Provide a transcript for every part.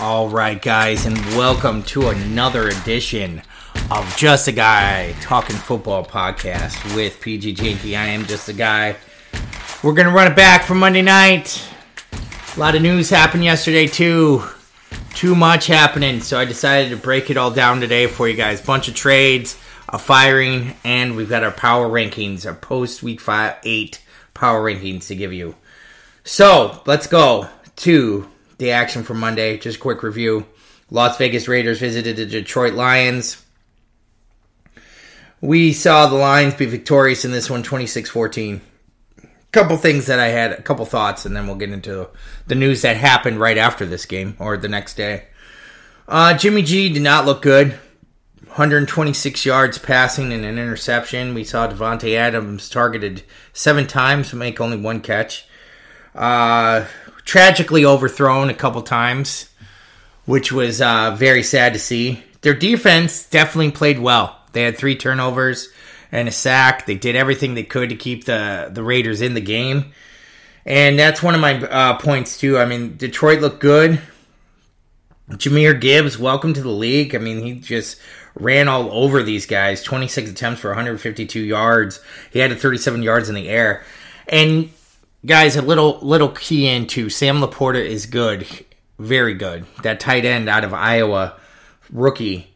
All right, guys, and welcome to another edition of Just a Guy Talking Football podcast with PG Janky. I am just a guy. We're gonna run it back from Monday night. A lot of news happened yesterday too. Too much happening, so I decided to break it all down today for you guys. Bunch of trades, a firing, and we've got our power rankings, our post week five eight power rankings to give you. So let's go to the action from Monday. Just quick review. Las Vegas Raiders visited the Detroit Lions. We saw the Lions be victorious in this one 26 14. Couple things that I had, a couple thoughts, and then we'll get into the news that happened right after this game or the next day. Uh, Jimmy G did not look good. 126 yards passing and an interception. We saw Davante Adams targeted seven times, make only one catch. Uh, tragically overthrown a couple times, which was uh, very sad to see. Their defense definitely played well. They had three turnovers and a sack. They did everything they could to keep the, the Raiders in the game. And that's one of my uh, points, too. I mean, Detroit looked good. Jahmyr Gibbs, welcome to the league. I mean, he just ran all over these guys. 26 attempts for 152 yards. He had 37 yards in the air. And guys, a little little key into Sam LaPorta is good, very good. That tight end out of Iowa, rookie.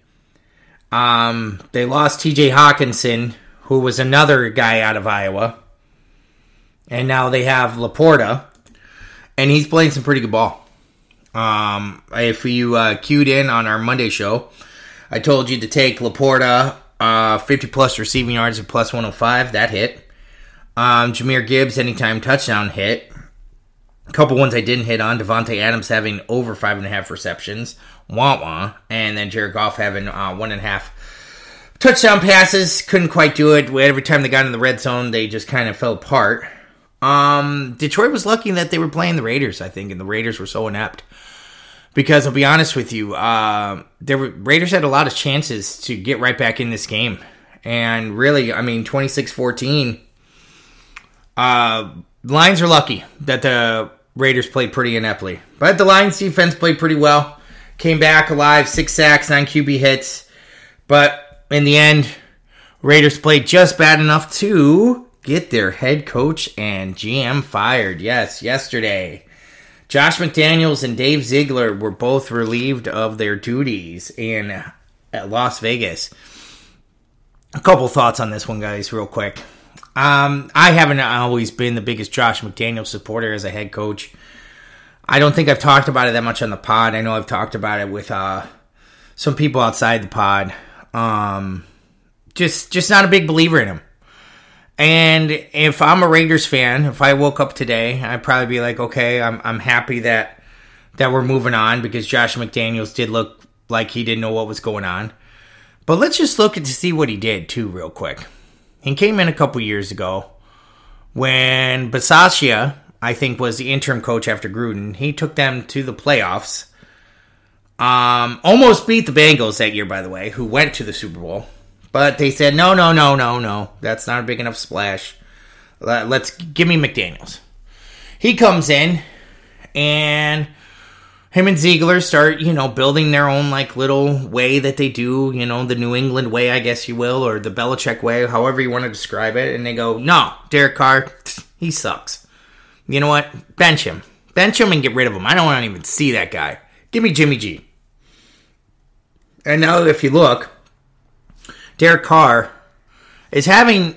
Um, they lost T.J. Hockenson, who was another guy out of Iowa, and now they have LaPorta, and he's playing some pretty good ball. Um, if you uh, queued in on our Monday show, I told you to take LaPorta, uh, 50 plus receiving yards at plus 105. That hit. Um, Jahmyr Gibbs, anytime touchdown hit. A couple ones I didn't hit on. Davante Adams having over five and a half receptions. Wah wah. And then Jared Goff having uh, one and a half touchdown passes. Couldn't quite do it. Every time they got in the red zone, they just kind of fell apart. Um, Detroit was lucky that they were playing the Raiders, I think, and the Raiders were so inept. Because I'll be honest with you, uh, the Raiders had a lot of chances to get right back in this game. And really, I mean, 26 14 uh, Lions are lucky that the Raiders played pretty ineptly, but the Lions defense played pretty well. Came back alive, six sacks, nine QB hits, but in the end, Raiders played just bad enough to get their head coach and GM fired. Yes, yesterday. Josh McDaniels and Dave Ziegler were both relieved of their duties in Las Vegas. A couple thoughts on this one, guys, real quick. Um, I haven't always been the biggest Josh McDaniel supporter as a head coach. I don't think I've talked about it that much on the pod. I know I've talked about it with uh, some people outside the pod. Um, just, just not a big believer in him. And if I'm a Raiders fan, if I woke up today, I'd probably be like, okay, I'm, I'm happy that that we're moving on because Josh McDaniels did look like he didn't know what was going on. But let's just look at to see what he did too, real quick. He came in a couple years ago when Bisaccia, I think, was the interim coach after Gruden. He took them to the playoffs. Um, almost beat the Bengals that year, by the way, who went to the Super Bowl. But they said, no, no, no, no, no. That's not a big enough splash. Let's give me McDaniels. He comes in and him and Ziegler start, you know, building their own like little way that they do, you know, the New England way, I guess you will, or the Belichick way, however you want to describe it. And they go, no, Derek Carr, he sucks. You know what? Bench him. Bench him and get rid of him. I don't want to even see that guy. Give me Jimmy G. And now, if you look, Derek Carr is having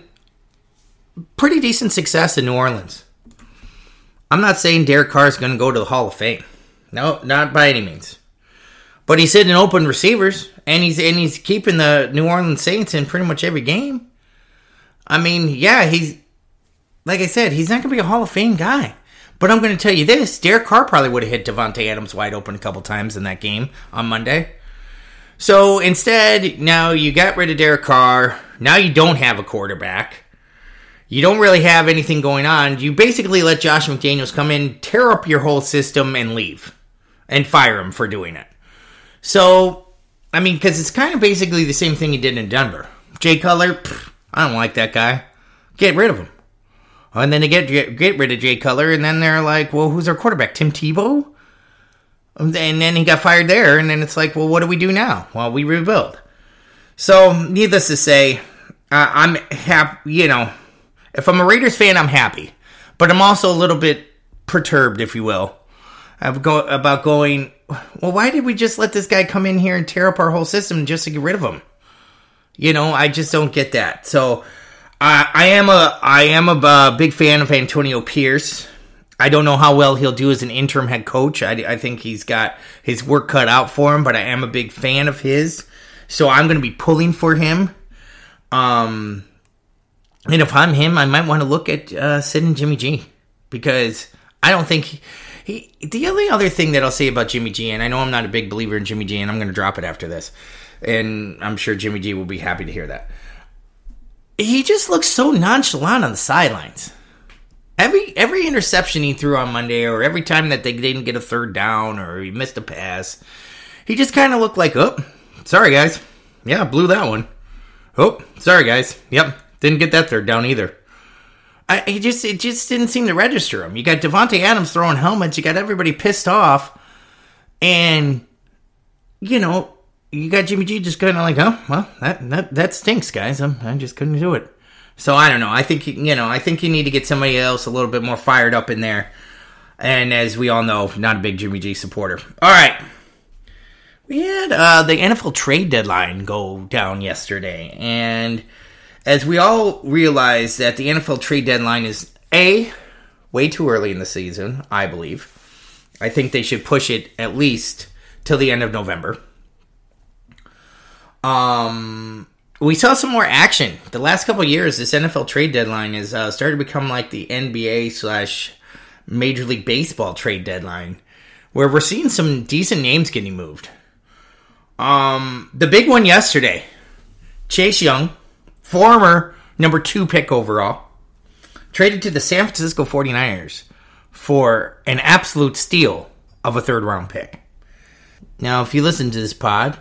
pretty decent success in New Orleans. I'm not saying Derek Carr is going to go to the Hall of Fame. No, not by any means. But he's hitting open receivers, and he's and he's keeping the New Orleans Saints in pretty much every game. I mean, yeah, he's like I said, he's not going to be a Hall of Fame guy. But I'm going to tell you this: Derek Carr probably would have hit Davante Adams wide open a couple times in that game on Monday. So instead, now you got rid of Derek Carr. Now you don't have a quarterback. You don't really have anything going on. You basically let Josh McDaniels come in, tear up your whole system, and leave and fire him for doing it. So, I mean, because it's kind of basically the same thing he did in Denver. Jay Cutler, pff, I don't like that guy. Get rid of him. And then they get, get get rid of Jay Cutler, and then they're like, well, who's our quarterback? Tim Tebow? And then he got fired there, and then it's like, well, what do we do now? Well, we rebuild. So, needless to say, uh, I'm happy. You know, if I'm a Raiders fan, I'm happy, but I'm also a little bit perturbed, if you will, about going. Well, why did we just let this guy come in here and tear up our whole system just to get rid of him? You know, I just don't get that. So, uh, I am a I am a uh, big fan of Antonio Pierce. I don't know how well he'll do as an interim head coach. I, I think he's got his work cut out for him, but I am a big fan of his. So I'm going to be pulling for him. Um, and if I'm him, I might want to look at uh, sitting Jimmy G because I don't think he, he. The only other thing that I'll say about Jimmy G, and I know I'm not a big believer in Jimmy G, and I'm going to drop it after this, and I'm sure Jimmy G will be happy to hear that. He just looks so nonchalant on the sidelines. Every every interception he threw on Monday, or every time that they didn't get a third down, or he missed a pass, he just kind of looked like, oh, sorry guys, yeah, blew that one. Oh, sorry guys, yep, didn't get that third down either. I he just it just didn't seem to register him. You got Davante Adams throwing helmets, you got everybody pissed off, and you know you got Jimmy G just kind of like, oh well, that that that stinks, guys. I'm, I just couldn't do it. So I don't know. I think you know. I think you need to get somebody else a little bit more fired up in there. And as we all know, not a big Jimmy G supporter. All right. We had uh, the NFL trade deadline go down yesterday, and as we all realize that the NFL trade deadline is a way too early in the season. I believe. I think they should push it at least till the end of November. Um, we saw some more action the last couple years. This NFL trade deadline has uh, started to become like the NBA slash Major League Baseball trade deadline, where we're seeing some decent names getting moved. Um, the big one yesterday, Chase Young, former number two pick overall, traded to the San Francisco 49ers for an absolute steal of a third round pick. Now, if you listen to this pod,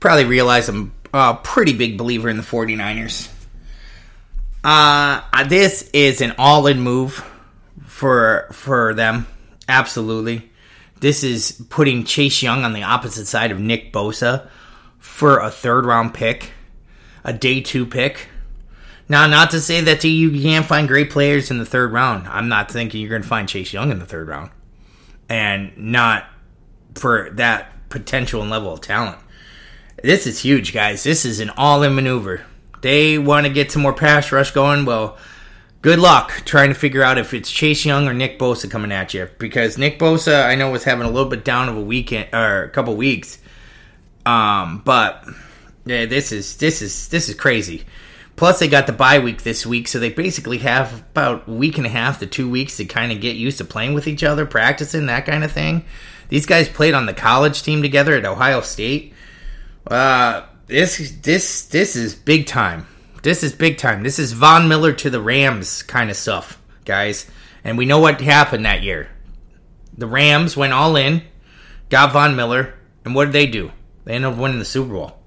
probably realize I'm a pretty big believer in the 49ers. Uh, this is an all-in move for for them. Absolutely. This is putting Chase Young on the opposite side of Nick Bosa for a third round pick, a day two pick. Now, not to say that you can't find great players in the third round. I'm not thinking you're going to find Chase Young in the third round, and not for that potential and level of talent. This is huge, guys. This is an all in maneuver. They want to get some more pass rush going. Well, good luck trying to figure out if it's Chase Young or Nick Bosa coming at you. Because Nick Bosa, I know, was having a little bit down of a weekend or a couple weeks. Um, but yeah, this is this is this is crazy. Plus, they got the bye week this week, so they basically have about a week and a half to two weeks to kind of get used to playing with each other, practicing that kind of thing. These guys played on the college team together at Ohio State. Uh, this this this is big time. This is big time. This is Von Miller to the Rams kind of stuff, guys. And we know what happened that year. The Rams went all in, got Von Miller, and what did they do? They ended up winning the Super Bowl.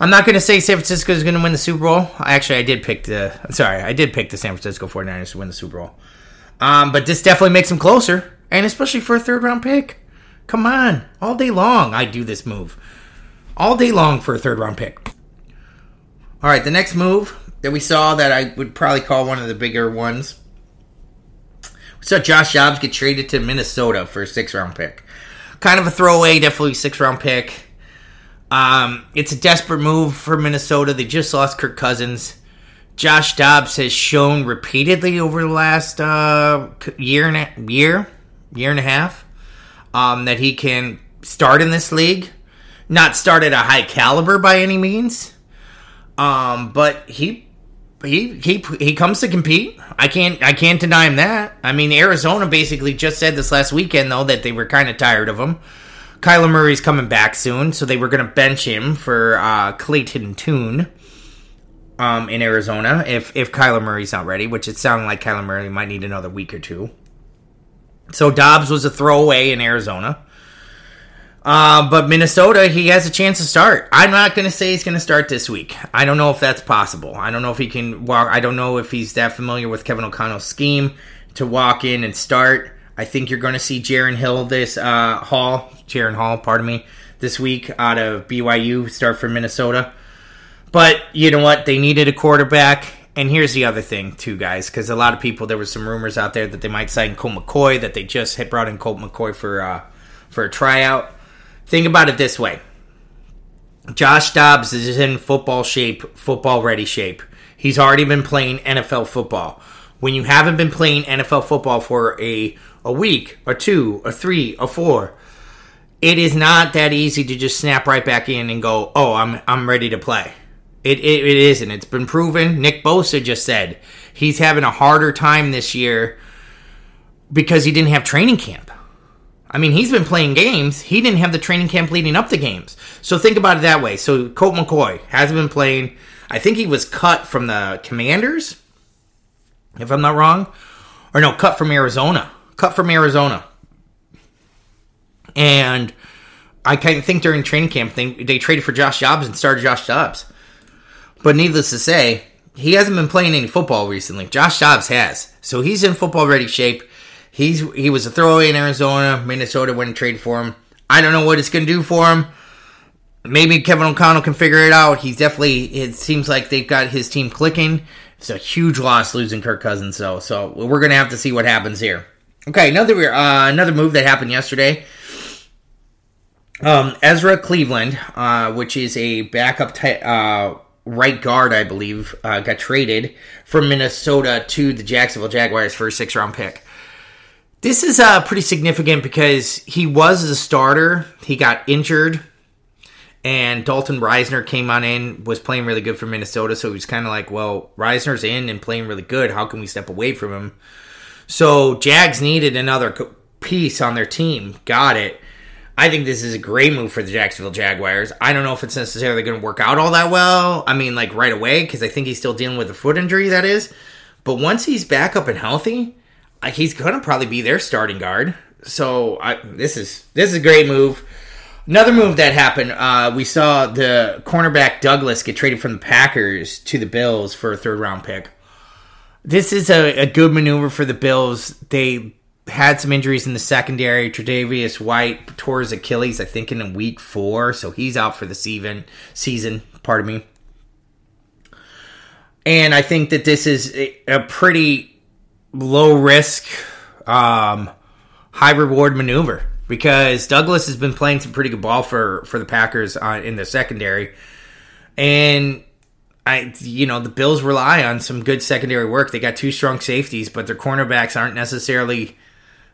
I'm not going to say San Francisco is going to win the Super Bowl. Actually, I did pick the. Sorry, I did pick the San Francisco 49ers to win the Super Bowl. Um, but this definitely makes them closer, and especially for a third round pick. Come on, all day long I do this move all day long for a third round pick. All right, the next move that we saw that I would probably call one of the bigger ones. We saw Josh Dobbs get traded to Minnesota for a six round pick. Kind of a throwaway, definitely six round pick. Um, it's a desperate move for Minnesota. They just lost Kirk Cousins. Josh Dobbs has shown repeatedly over the last uh, year and a, year, year and a half, um, that he can start in this league not start at a high caliber by any means. Um, but he he he he comes to compete. I can't I can't deny him that. I mean, Arizona basically just said this last weekend though that they were kind of tired of him. Kyler Murray's coming back soon, so they were going to bench him for uh, Clayton Tune um, in Arizona if if Kyler Murray's not ready, which it sounded like Kyler Murray might need another week or two. So Dobbs was a throwaway in Arizona. Uh, but Minnesota, he has a chance to start. I'm not going to say he's going to start this week. I don't know if that's possible. I don't know if he can walk. I don't know if he's that familiar with Kevin O'Connell's scheme to walk in and start. I think you're going to see Jaren Hill this uh, Hall, Jaren Hall, pardon me, this week out of BYU, start for Minnesota. But you know what? They needed a quarterback. And here's the other thing, too, guys, because a lot of people, there was some rumors out there that they might sign Colt McCoy, that they just had brought in Colt McCoy for uh, for a tryout. Think about it this way: Josh Dobbs is in football shape, football ready shape. He's already been playing NFL football. When you haven't been playing NFL football for a a week or two or three or four, it is not that easy to just snap right back in and go, "Oh, I'm I'm ready to play." It, it, it isn't. It's been proven. Nick Bosa just said he's having a harder time this year because he didn't have training camp. I mean, he's been playing games. He didn't have the training camp leading up to games. So think about it that way. So Colt McCoy hasn't been playing. I think he was cut from the Commanders, if I'm not wrong. Or no, cut from Arizona. Cut from Arizona. And I kind of think during training camp, they, they traded for Josh Dobbs and started Josh Dobbs. But needless to say, he hasn't been playing any football recently. Josh Dobbs has. So he's in football ready shape. He's he was a throwaway in Arizona. Minnesota went and traded for him. I don't know what it's going to do for him. Maybe Kevin O'Connell can figure it out. He's definitely. It seems like they've got his team clicking. It's a huge loss losing Kirk Cousins, though. So we're going to have to see what happens here. Okay, another uh, another move that happened yesterday. Um, Ezra Cleveland, uh, which is a backup t- uh, right guard, I believe, uh, got traded from Minnesota to the Jacksonville Jaguars for a six round pick. This is uh, pretty significant because he was a starter. He got injured, and Dalton Risner came on in, was playing really good for Minnesota. So he was kind of like, well, Risner's in and playing really good. How can we step away from him? So Jags needed another piece on their team. Got it. I think this is a great move for the Jacksonville Jaguars. I don't know if it's necessarily going to work out all that well. I mean, like right away, because I think he's still dealing with a foot injury, that is. But once he's back up and healthy, like he's going to probably be their starting guard. So I, this is this is a great move. Another move that happened, uh, we saw the cornerback Douglas get traded from the Packers to the Bills for a third round pick. This is a, a good maneuver for the Bills. They had some injuries in the secondary. Tre'Davious White tore his Achilles, I think, in week four, so he's out for the season. Season, pardon me. And I think that this is a pretty low risk, um, high reward maneuver because Douglas has been playing some pretty good ball for for the Packers uh, in the secondary, and I, you know, the Bills rely on some good secondary work. They got two strong safeties, but their cornerbacks aren't necessarily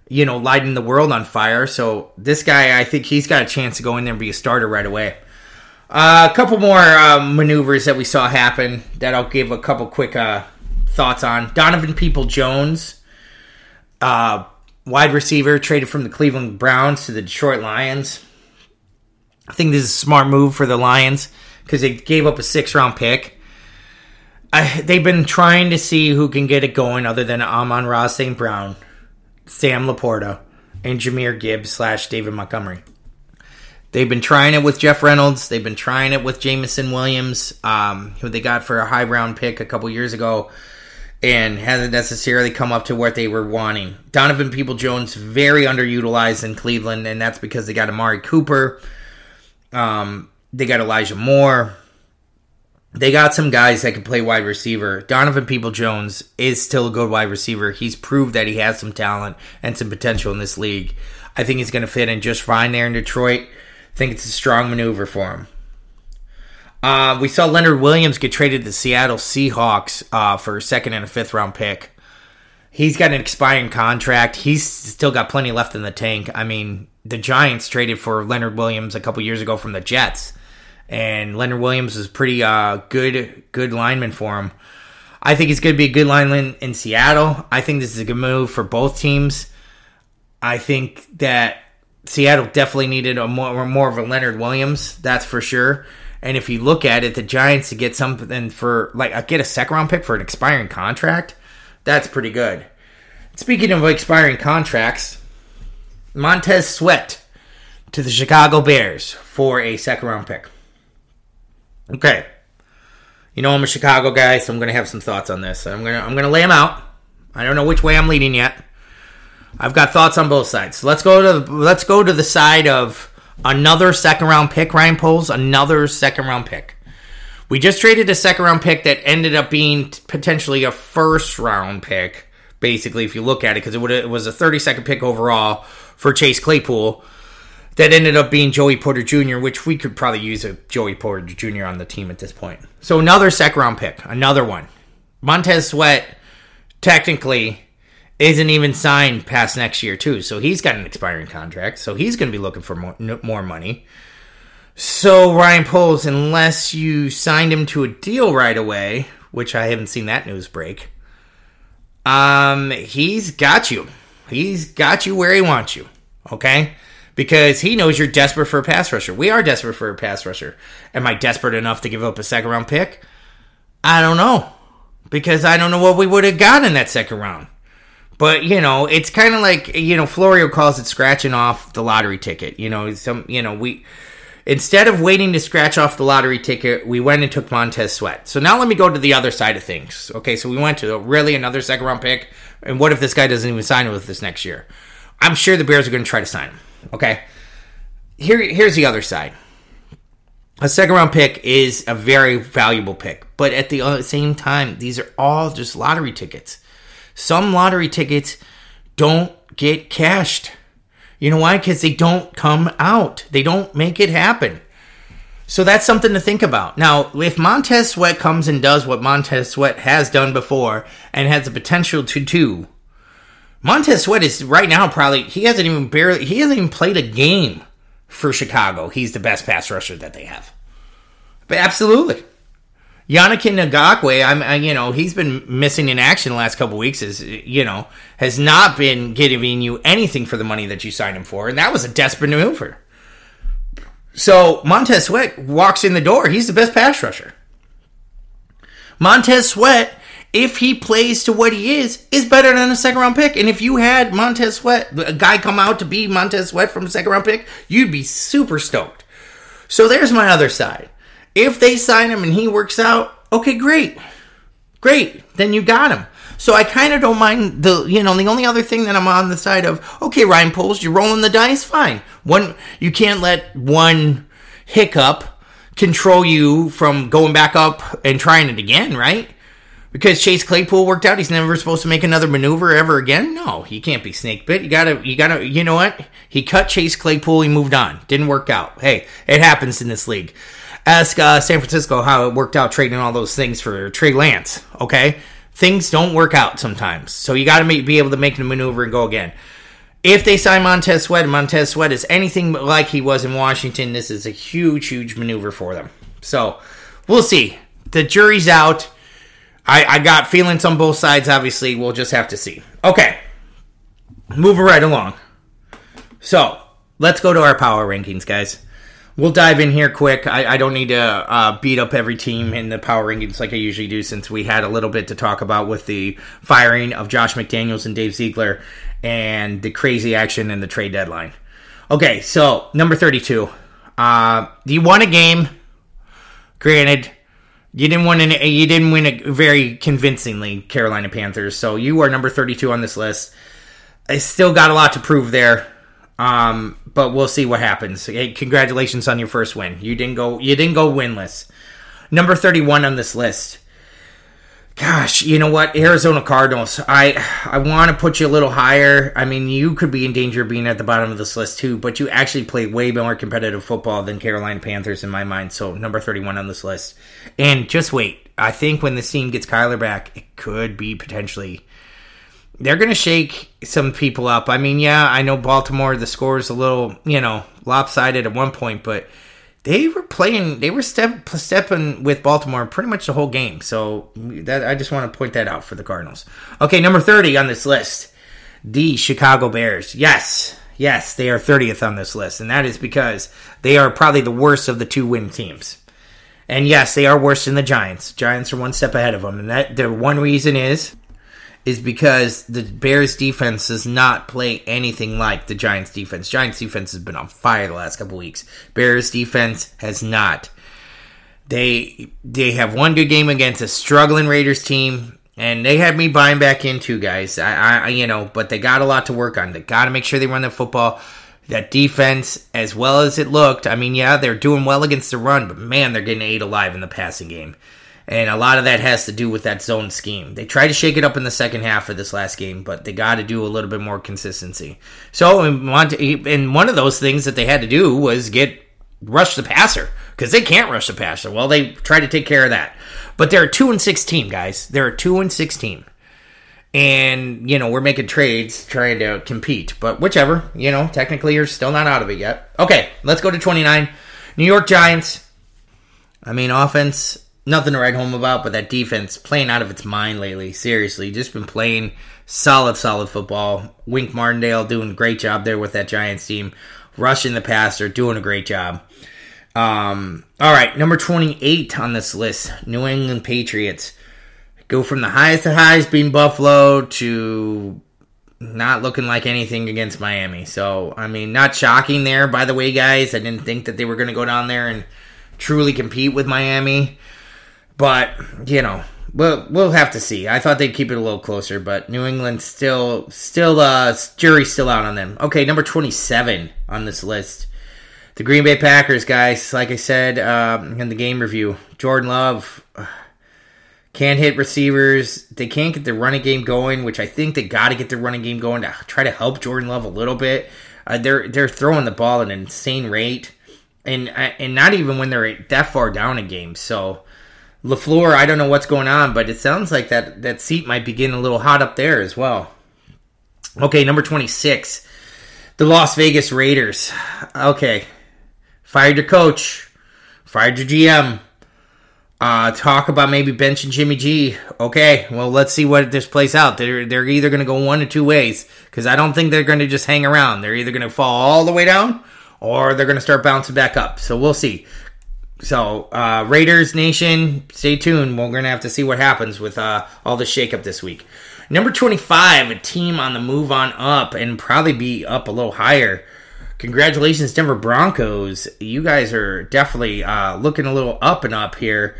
you know, lighting the world on fire. So this guy, I think he's got a chance to go in there and be a starter right away. Uh, a couple more uh, maneuvers that we saw happen that I'll give a couple quick uh, thoughts on. Donovan People Jones, uh, wide receiver, traded from the Cleveland Browns to the Detroit Lions. I think this is a smart move for the Lions because they gave up a six round pick. I, they've been trying to see who can get it going other than Amon-Ra St. Brown. Sam LaPorta, and Jahmyr Gibbs slash David Montgomery. They've been trying it with Jeff Reynolds. They've been trying it with Jameson Williams, um, who they got for a high round pick a couple years ago, and hasn't necessarily come up to what they were wanting. Donovan People Jones very underutilized in Cleveland, and that's because they got Amari Cooper. Um, they got Elijah Moore they got some guys that can play wide receiver. Donovan People Jones is still a good wide receiver. He's proved that he has some talent and some potential in this league. I think he's going to fit in just fine there in Detroit. I think it's a strong maneuver for him. Uh, we saw Leonard Williams get traded to the Seattle Seahawks uh, for a second and a fifth round pick. He's got an expiring contract. He's still got plenty left in the tank. I mean, the Giants traded for Leonard Williams a couple years ago from the Jets and Leonard Williams is a pretty uh, good good lineman for him. I think he's going to be a good lineman in Seattle. I think this is a good move for both teams. I think that Seattle definitely needed a more more of a Leonard Williams, that's for sure. And if you look at it, the Giants to get something for like uh, get a second round pick for an expiring contract, that's pretty good. Speaking of expiring contracts, Montez Sweat to the Chicago Bears for a second round pick. Okay. You know I'm a Chicago guy, so I'm going to have some thoughts on this. I'm going to I'm going to lay them out. I don't know which way I'm leading yet. I've got thoughts on both sides. let's go to let's go to the side of another second round pick. Ryan Poles, another second round pick. We just traded a second round pick that ended up being potentially a first round pick. Basically, if you look at it, because it, it was a 32nd pick overall for Chase Claypool that ended up being Joey Porter Jr., which we could probably use a Joey Porter Jr. on the team at this point. So another second round pick, another one. Montez Sweat, technically, isn't even signed past next year too. So he's got an expiring contract. So he's going to be looking for more, more money. So Ryan Poles, unless you signed him to a deal right away, which I haven't seen that news break, um, he's got you. He's got you where he wants you. Okay? Because he knows you're desperate for a pass rusher. We are desperate for a pass rusher. Am I desperate enough to give up a second round pick? I don't know. Because I don't know what we would have got in that second round. But you know, it's kind of like you know, Florio calls it scratching off the lottery ticket. You know, some you know we instead of waiting to scratch off the lottery ticket, we went and took Montez Sweat. So now let me go to the other side of things. Okay, so we went to really another second round pick, and what if this guy doesn't even sign with us next year? I'm sure the Bears are going to try to sign him. Okay, here here's the other side. A second round pick is a very valuable pick, but at the uh, same time, these are all just lottery tickets. Some lottery tickets don't get cashed. You know why? Because they don't come out. They don't make it happen. So that's something to think about. Now, if Montez Sweat comes and does what Montez Sweat has done before and has the potential to do, Montez Sweat is right now probably he hasn't even barely he hasn't even played a game for Chicago. He's the best pass rusher that they have. But absolutely. Yannick Ngakoue, I'm, I, you know, he's been missing in action the last couple weeks. Is you know, has not been giving you anything for the money that you signed him for, and that was a desperate maneuver. So Montez Sweat walks in the door. He's the best pass rusher. Montez Sweat, if he plays to what he is, is better than a second round pick. And if you had Montez Sweat, a guy come out to be Montez Sweat from a second round pick, you'd be super stoked. So there's my other side. If they sign him and he works out, okay, great. Great. Then you got him. So I kind of don't mind the, you know, the only other thing that I'm on the side of, okay, Ryan Poles, you're rolling the dice, fine. One, you can't let one hiccup control you from going back up and trying it again, right? Because Chase Claypool worked out, he's never supposed to make another maneuver ever again. No, he can't be snake bit. You gotta, you gotta, you know what? He cut Chase Claypool, he moved on. Didn't work out. Hey, it happens in this league. Ask uh, San Francisco how it worked out trading all those things for Trey Lance. Okay, things don't work out sometimes, so you got to be able to make the maneuver and go again. If they sign Montez Sweat, Montez Sweat is anything like he was in Washington, this is a huge, huge maneuver for them. So we'll see. The jury's out. I, I got feelings on both sides. Obviously, we'll just have to see. Okay, moving right along. So let's go to our power rankings, guys. We'll dive in here quick. I, I don't need to uh, beat up every team in the power rankings like I usually do, since we had a little bit to talk about with the firing of Josh McDaniels and Dave Ziegler and the crazy action and the trade deadline. Okay, so number 32. Uh, you won a game. Granted, you didn't win. An, you didn't win it very convincingly, Carolina Panthers. So you are number 32 on this list. I still got a lot to prove there. Um, but we'll see what happens. Hey, congratulations on your first win. You didn't go you didn't go winless. Number 31 on this list. Gosh, you know what? Arizona Cardinals. I I want to put you a little higher. I mean, you could be in danger of being at the bottom of this list too, but you actually play way more competitive football than Carolina Panthers in my mind. So, number 31 on this list. And just wait. I think when this team gets Kyler back, it could be potentially they're going to shake some people up. I mean, yeah, I know Baltimore, the score is a little, you know, lopsided at one point, but they were playing, they were step, stepping with Baltimore pretty much the whole game. So that I just want to point that out for the Cardinals. Okay, number 30 on this list, the Chicago Bears. Yes, yes, they are 30th on this list, and that is because they are probably the worst of the two win teams. And yes, they are worse than the Giants. Giants are one step ahead of them, and that the one reason is is because the Bears defense does not play anything like the Giants defense. Giants defense has been on fire the last couple weeks. Bears defense has not. They they have one good game against a struggling Raiders team And they had me buying back in too, guys. I, I you know, but they got a lot to work on. They got to make sure they run the football. That defense, as well as it looked, I mean, yeah, they're doing well against the run, but man, they're getting ate alive in the passing game. And a lot of that has to do with that zone scheme. They tried to shake it up in the second half of this last game, but they got to do a little bit more consistency. So, and one of those things that they had to do was get rush the passer because they can't rush the passer. Well, they tried to take care of that, but they're a two and 16, guys. They're a two and 16. and you know we're making trades trying to compete. But whichever, you know, technically you're still not out of it yet. Okay, let's go to twenty nine. New York Giants. I mean, offense nothing to write home about, but that defense playing out of its mind lately. Seriously, just been playing solid, solid football. Wink Martindale doing a great job there with that Giants team. Rushing the passer, doing a great job. Um, all right, number 28 on this list New England Patriots. Go from the highest of highs being Buffalo to not looking like anything against Miami. So, I mean, not shocking there, by the way, guys. I didn't think that they were going to go down there and truly compete with Miami. But you know, we'll we'll have to see. I thought they'd keep it a little closer, but New England still still uh jury's still out on them. Okay, number twenty seven on this list. The Green Bay Packers, guys. Like I said um, in the game review, Jordan Love can't hit receivers. They can't get the running game going, which I think they got to get the running game going to try to help Jordan Love a little bit. Uh, they're they're throwing the ball at an insane rate, and uh, and not even when they're that far down in games. So LaFleur, I don't know what's going on, but it sounds like that, that seat might be getting a little hot up there as well. Okay, number 26. The Las Vegas Raiders. Okay. Fired your coach. Fired your GM. Uh, talk about maybe benching Jimmy G. Okay, well, let's see what this plays out. They're, they're either going to go one or two ways because I don't think they're going to just hang around. They're either going to fall all the way down or they're going to start bouncing back up. So we'll see. So, uh, Raiders Nation, stay tuned. We're to have to see what happens with uh, all the shakeup this week. Number 25, a team on the move on up and probably be up a little higher. Congratulations, Denver Broncos. You guys are definitely uh, looking a little up and up here.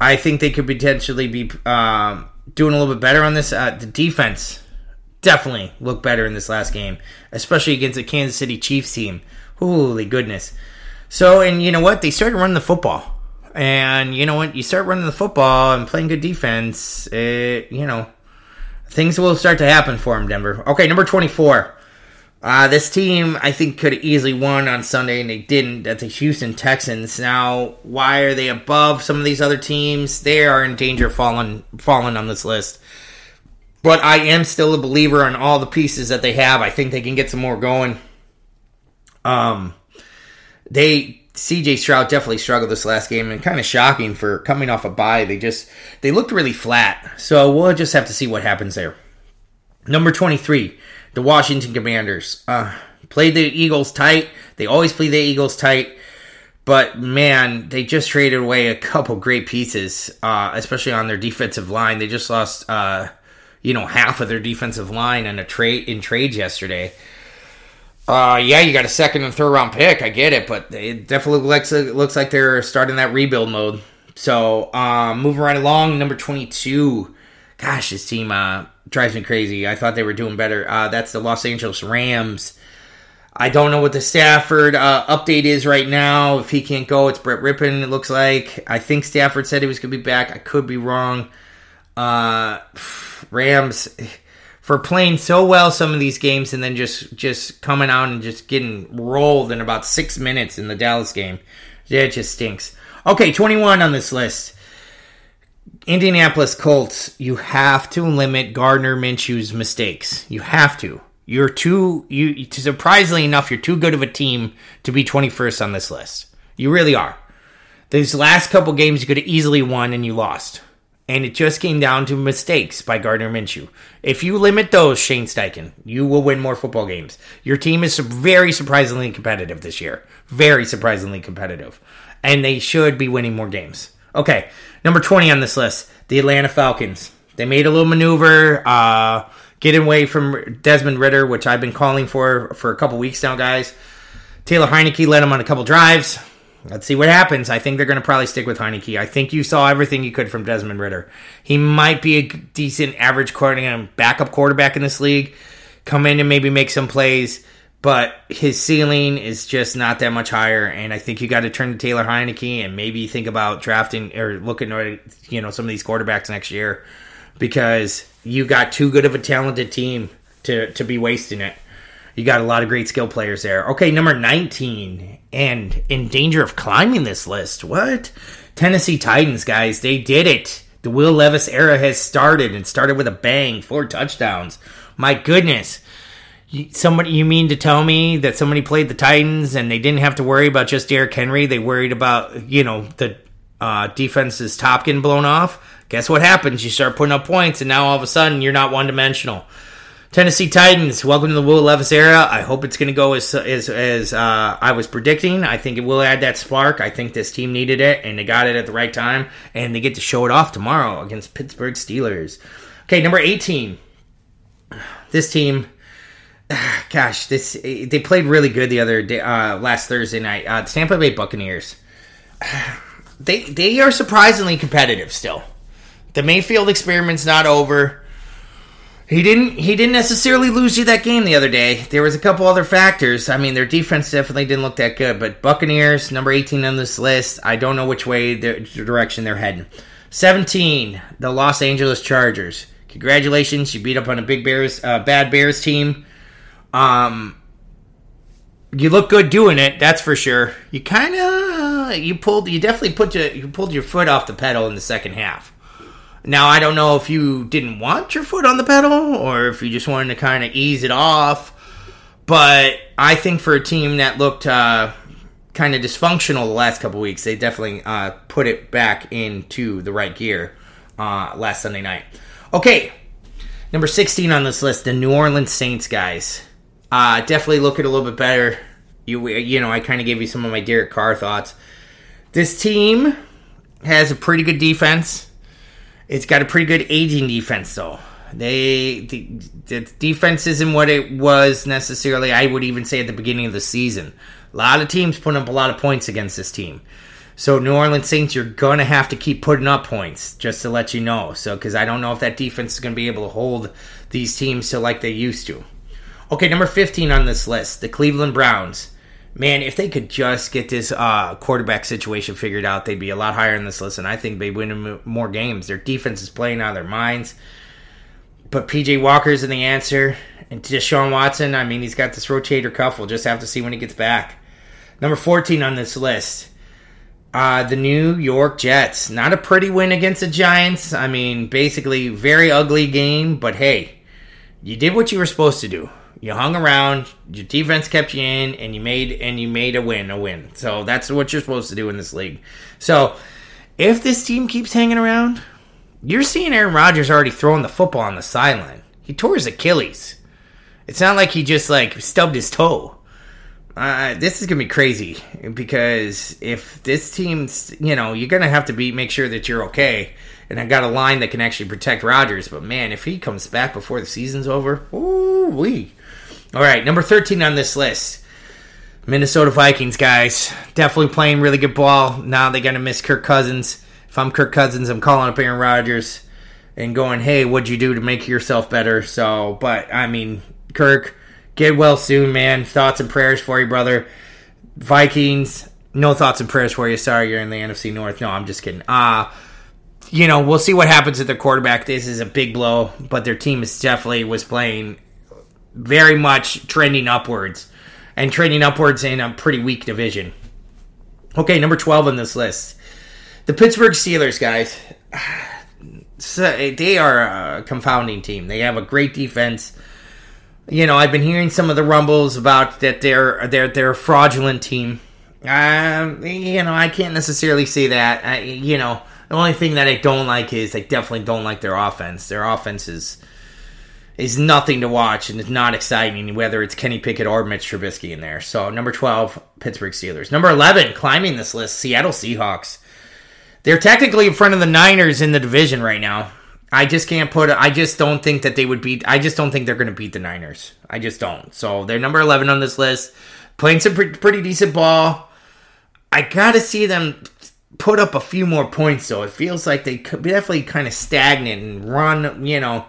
I think they could potentially be um, doing a little bit better on this. Uh, the defense definitely looked better in this last game, especially against the Kansas City Chiefs team. Holy goodness. So, and you know what? They started running the football. And you know what? You start running the football and playing good defense, it, you know, things will start to happen for them, Denver. Okay, number 24. Uh, this team, I think, could have easily won on Sunday, and they didn't. That's the Houston Texans. Now, why are they above some of these other teams? They are in danger of falling, falling on this list. But I am still a believer in all the pieces that they have. I think they can get some more going. Um, they CJ Stroud definitely struggled this last game and kind of shocking for coming off a bye. They just they looked really flat. So we'll just have to see what happens there. Number 23, the Washington Commanders. Uh, played the Eagles tight. They always play the Eagles tight. But man, they just traded away a couple great pieces, uh, especially on their defensive line. They just lost, uh, you know, half of their defensive line in a trade in trades yesterday. Uh, yeah, you got a second and third round pick. I get it, but it definitely looks looks like they're starting that rebuild mode. So, um, moving right along, number twenty two. Gosh, this team uh, drives me crazy. I thought they were doing better. Uh, that's the Los Angeles Rams. I don't know what the Stafford uh, update is right now. If he can't go, it's Brett Rypien. It looks like. I think Stafford said he was going to be back. I could be wrong. Uh, Rams for playing so well some of these games and then just just coming out and just getting rolled in about six minutes in the Dallas game. Yeah, it just stinks. Okay, 21 on this list. Indianapolis Colts, you have to limit Gardner Minshew's mistakes. You have to. You're too you surprisingly enough, you're too good of a team to be 21st on this list. You really are. These last couple games you could have easily won and you lost and it just came down to mistakes by Gardner Minshew. If you limit those, Shane Steichen, you will win more football games. Your team is very surprisingly competitive this year. Very surprisingly competitive. And they should be winning more games. Okay, number 20 on this list, the Atlanta Falcons. They made a little maneuver, uh, getting away from Desmond Ridder, which I've been calling for for a couple weeks now, guys. Taylor Heinicke led them on a couple drives. Let's see what happens. I think they're going to probably stick with Heinicke. I think you saw everything you could from Desmond Ridder. He might be a decent average quarterback, backup quarterback in this league. Come in and maybe make some plays, but his ceiling is just not that much higher. And I think you got to turn to Taylor Heinicke and maybe think about drafting or looking at you know some of these quarterbacks next year because you got too good of a talented team to to be wasting it. You got a lot of great skill players there. Okay, number 19 and in danger of climbing this list. What? Tennessee Titans, guys, they did it. The Will Levis era has started and started with a bang, four touchdowns. My goodness. Somebody, you mean to tell me that somebody played the Titans and they didn't have to worry about just Derrick Henry? They worried about, you know, the uh, defense's top getting blown off? Guess what happens? You start putting up points and now all of a sudden you're not one dimensional. Tennessee Titans, welcome to the Will Levis era. I hope it's going to go as as, as uh, I was predicting. I think it will add that spark. I think this team needed it, and they got it at the right time, and they get to show it off tomorrow against Pittsburgh Steelers. Okay, number eighteen. This team, gosh, this they played really good the other day, uh, last Thursday night. Uh, Tampa Bay Buccaneers. They they are surprisingly competitive still. The Mayfield experiment's not over he didn't. He didn't necessarily lose you that game the other day. There was a couple other factors. I mean, their defense definitely didn't look that good. But Buccaneers, number eighteen on this list. I don't know which way the direction they're heading. Seventeen, the Los Angeles Chargers. Congratulations, you beat up on a big Bears, uh, bad Bears team. Um, you look good doing it. That's for sure. You kind of you pulled. You definitely put your you pulled your foot off the pedal in the second half. Now, I don't know if you didn't want your foot on the pedal or if you just wanted to kind of ease it off, but I think for a team that looked uh, kind of dysfunctional the last couple weeks, they definitely uh, put it back into the right gear uh, last Sunday night. Okay, number 16 on this list, the New Orleans Saints guys. Uh, definitely looking a little bit better. You, you know, I kind of gave you some of my Derek Carr thoughts. This team has a pretty good defense. It's got a pretty good aging defense, though. They the, the defense isn't what it was necessarily. I would even say at the beginning of the season. A lot of teams putting up a lot of points against this team. So New Orleans Saints, you're gonna have to keep putting up points, just to let you know. So because I don't know if that defense is gonna be able to hold these teams to like they used to. Okay, number 15 on this list, the Cleveland Browns man, if they could just get this uh, quarterback situation figured out, they'd be a lot higher in this list, and I think they'd win more games. Their defense is playing out of their minds. But PJ Walker's in the answer, and Deshaun Watson. I mean, he's got this rotator cuff. We'll just have to see when he gets back. Number fourteen on this list. Uh, the New York Jets. Not a pretty win against the Giants. I mean, basically, very ugly game, but hey, you did what you were supposed to do you hung around, your defense kept you in, and you made and you made a win, a win. So that's what you're supposed to do in this league. So if this team keeps hanging around, you're seeing Aaron Rodgers already throwing the football on the sideline. He tore his Achilles. It's not like he just like stubbed his toe. Uh, this is gonna be crazy because if this team's, you know, you're gonna have to be make sure that you're okay. And I got a line that can actually protect Rodgers. But man, if he comes back before the season's over, ooh wee. All right, number 13 on this list. Minnesota Vikings, guys. Definitely playing really good ball. Now they're going to miss Kirk Cousins. If I'm Kirk Cousins, I'm calling up Aaron Rodgers and going, hey, what'd you do to make yourself better? So, but, I mean, Kirk, get well soon, man. Thoughts and prayers for you, brother. Vikings, no thoughts and prayers for you. Sorry, you're in the NFC North. No, I'm just kidding. Uh, you know, we'll see what happens at their quarterback. This is a big blow, but their team is definitely was playing very much trending upwards and trending upwards in a pretty weak division. Okay, number 12 on this list. The Pittsburgh Steelers, guys. So they are a confounding team. They have a great defense. You know, I've been hearing some of the rumbles about that they're they're they're a fraudulent team. Um, you know, I can't necessarily say that. I, you know, the only thing that I don't like is I definitely don't like their offense. Their offense is is nothing to watch and it's not exciting, whether it's Kenny Pickett or Mitch Trubisky in there. So number 12, Pittsburgh Steelers. Number 11, climbing this list, Seattle Seahawks. They're technically in front of the Niners in the division right now. I just can't put. I just don't think that they would beat. I just don't think they're going to beat the Niners. I just don't. So they're number eleven on this list, playing some pretty, pretty decent ball. I got to see them put up a few more points, though. It feels like they could be definitely kind of stagnant and run, you know,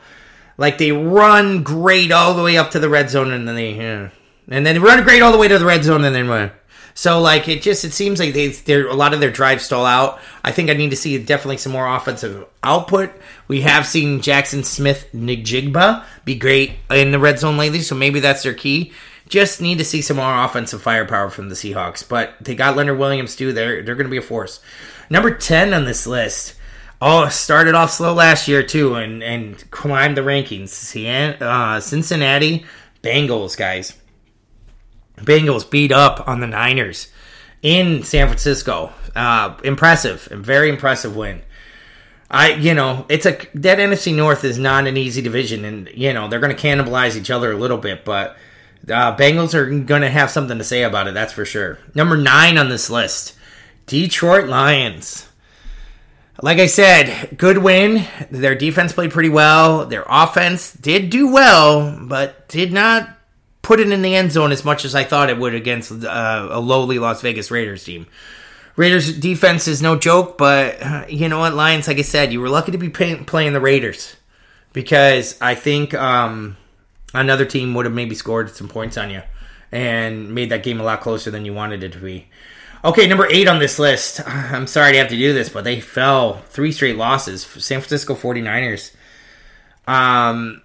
like they run great all the way up to the red zone and then they, yeah. and then they run great all the way to the red zone and then run. So like it just it seems like they they're a lot of their drives stall out. I think I need to see definitely some more offensive output. We have seen Jackson Smith-Njigba be great in the red zone lately, so maybe that's their key. Just need to see some more offensive firepower from the Seahawks, but they got Leonard Williams too. They're they're going to be a force. Number ten on this list. Oh, started off slow last year too, and and climbed the rankings. Uh, Cincinnati Bengals guys. Bengals beat up on the Niners in San Francisco. Uh, impressive, very impressive win. I, you know, it's a that NFC North is not an easy division, and you know they're going to cannibalize each other a little bit, but uh, Bengals are going to have something to say about it. That's for sure. Number nine on this list, Detroit Lions. Like I said, good win. Their defense played pretty well. Their offense did do well, but did not put it in the end zone as much as I thought it would against uh, a lowly Las Vegas Raiders team. Raiders defense is no joke, but uh, you know what, Lions? Like I said, you were lucky to be pay- playing the Raiders because I think um, another team would have maybe scored some points on you and made that game a lot closer than you wanted it to be. Okay, number eight on this list. I'm sorry to have to do this, but they fell three straight losses. San Francisco 49ers. Um,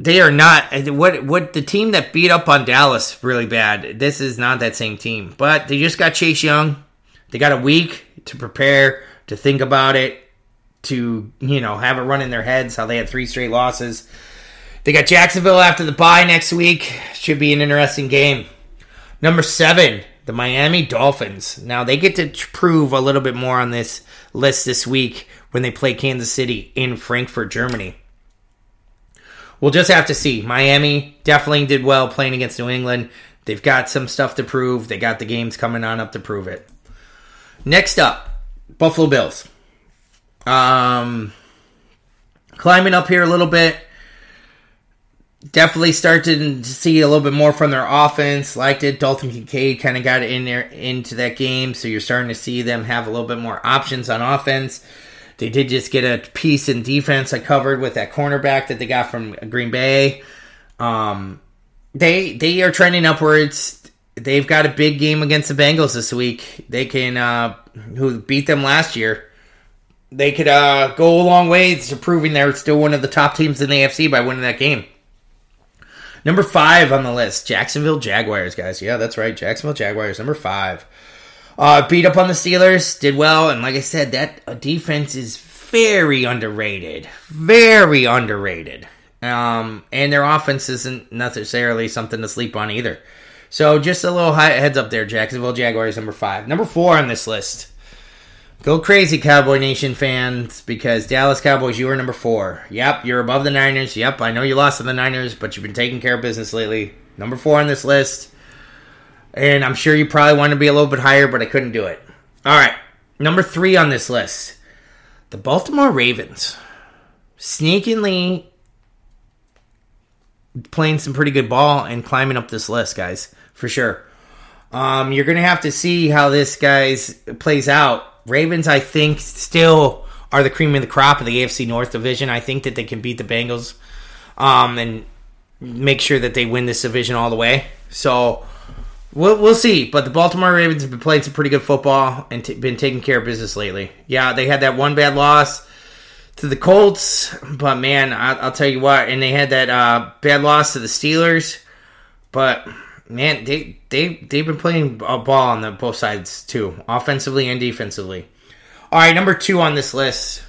they are not what what the team that beat up on Dallas really bad. This is not that same team, but they just got Chase Young. They got a week to prepare, to think about it, to you know have it run in their heads how they had three straight losses. They got Jacksonville after the bye next week. Should be an interesting game. Number seven, the Miami Dolphins. Now they get to prove a little bit more on this list this week when they play Kansas City in Frankfurt, Germany. We'll just have to see. Miami definitely did well playing against New England. They've got some stuff to prove. They got the games coming on up to prove it. Next up, Buffalo Bills. Um, climbing up here a little bit. Definitely started to see a little bit more from their offense. Liked it. Dalton Kincaid kind of got in there into that game, so you're starting to see them have a little bit more options on offense. They did just get a piece in defense I covered with that cornerback that they got from Green Bay. Um, they they are trending upwards. They've got a big game against the Bengals this week. They can uh, who beat them last year. They could uh, go a long way to proving they're still one of the top teams in the AFC by winning that game. Number five on the list, Jacksonville Jaguars, guys. Yeah, that's right, Jacksonville Jaguars, number five. Uh, beat up on the Steelers, did well, and like I said, that uh, defense is very underrated, very underrated. Um, and their offense isn't necessarily something to sleep on either. So just a little heads up there, Jacksonville Jaguars number five, number four on this list. Go crazy, Cowboy Nation fans, because Dallas Cowboys, you are number four. Yep, you're above the Niners. Yep, I know you lost to the Niners, but you've been taking care of business lately. Number four on this list. And I'm sure you probably want to be a little bit higher, but I couldn't do it. All right. Number three on this list the Baltimore Ravens. Sneakingly playing some pretty good ball and climbing up this list, guys, for sure. Um, you're going to have to see how this guys plays out. Ravens, I think, still are the cream of the crop of the AFC North division. I think that they can beat the Bengals um, and make sure that they win this division all the way. So We'll, we'll see, but the Baltimore Ravens have been playing some pretty good football and t- been taking care of business lately. Yeah, they had that one bad loss to the Colts, but man, I, will tell you what, and they had that uh, bad loss to the Steelers, but man, they they they've been playing a uh, ball on the both sides too, offensively and defensively. All right, number two on this list,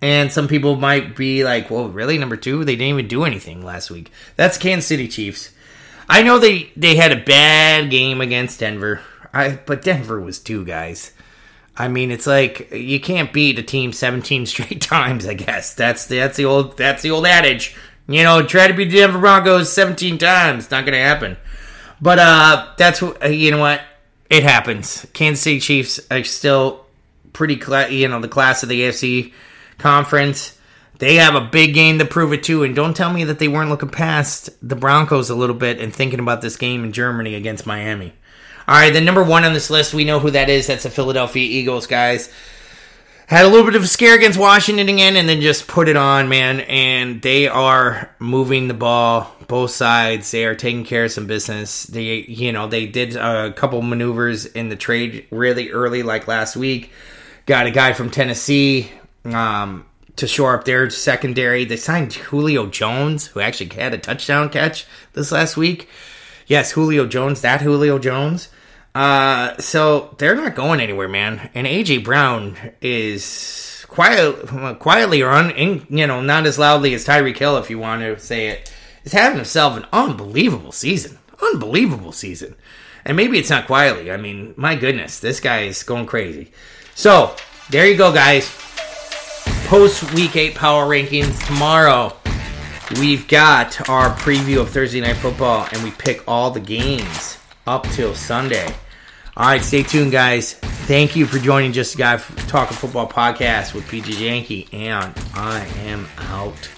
and some people might be like, "Well, really, number two? They didn't even do anything last week." That's Kansas City Chiefs. I know they they had a bad game against Denver. I but Denver was two guys. I mean, it's like you can't beat a team 17 straight times. I guess that's the, that's the old that's the old adage. You know, try to beat the Denver Broncos 17 times. Not going to happen. But uh, that's what you know. What it happens. Kansas City Chiefs are still pretty, cla- you know, the class of the AFC conference. They have a big game to prove it too, and don't tell me that they weren't looking past the Broncos a little bit and thinking about this game in Germany against Miami. All right, the number one on this list, we know who that is. That's the Philadelphia Eagles, guys. Had a little bit of a scare against Washington again, and then just put it on, man. And they are moving the ball both sides. They are taking care of some business. They, you know, they did a couple maneuvers in the trade really early, like last week. Got a guy from Tennessee um, to shore up their secondary. They signed Julio Jones, who actually had a touchdown catch this last week. Yes, Julio Jones, that Julio Jones. Uh, so they're not going anywhere, man. And AJ Brown is quiet, quietly or un, you know, not as loudly as Tyreek Hill, if you want to say it, is having himself an unbelievable season. Unbelievable season. And maybe it's not quietly. I mean, my goodness, this guy is going crazy. So there you go, guys. Post week eight power rankings tomorrow. We've got our preview of Thursday Night Football, and we pick all the games up till Sunday. All right, stay tuned, guys. Thank you for joining Just a Guy Talking Football podcast with PG Yankee, and I am out.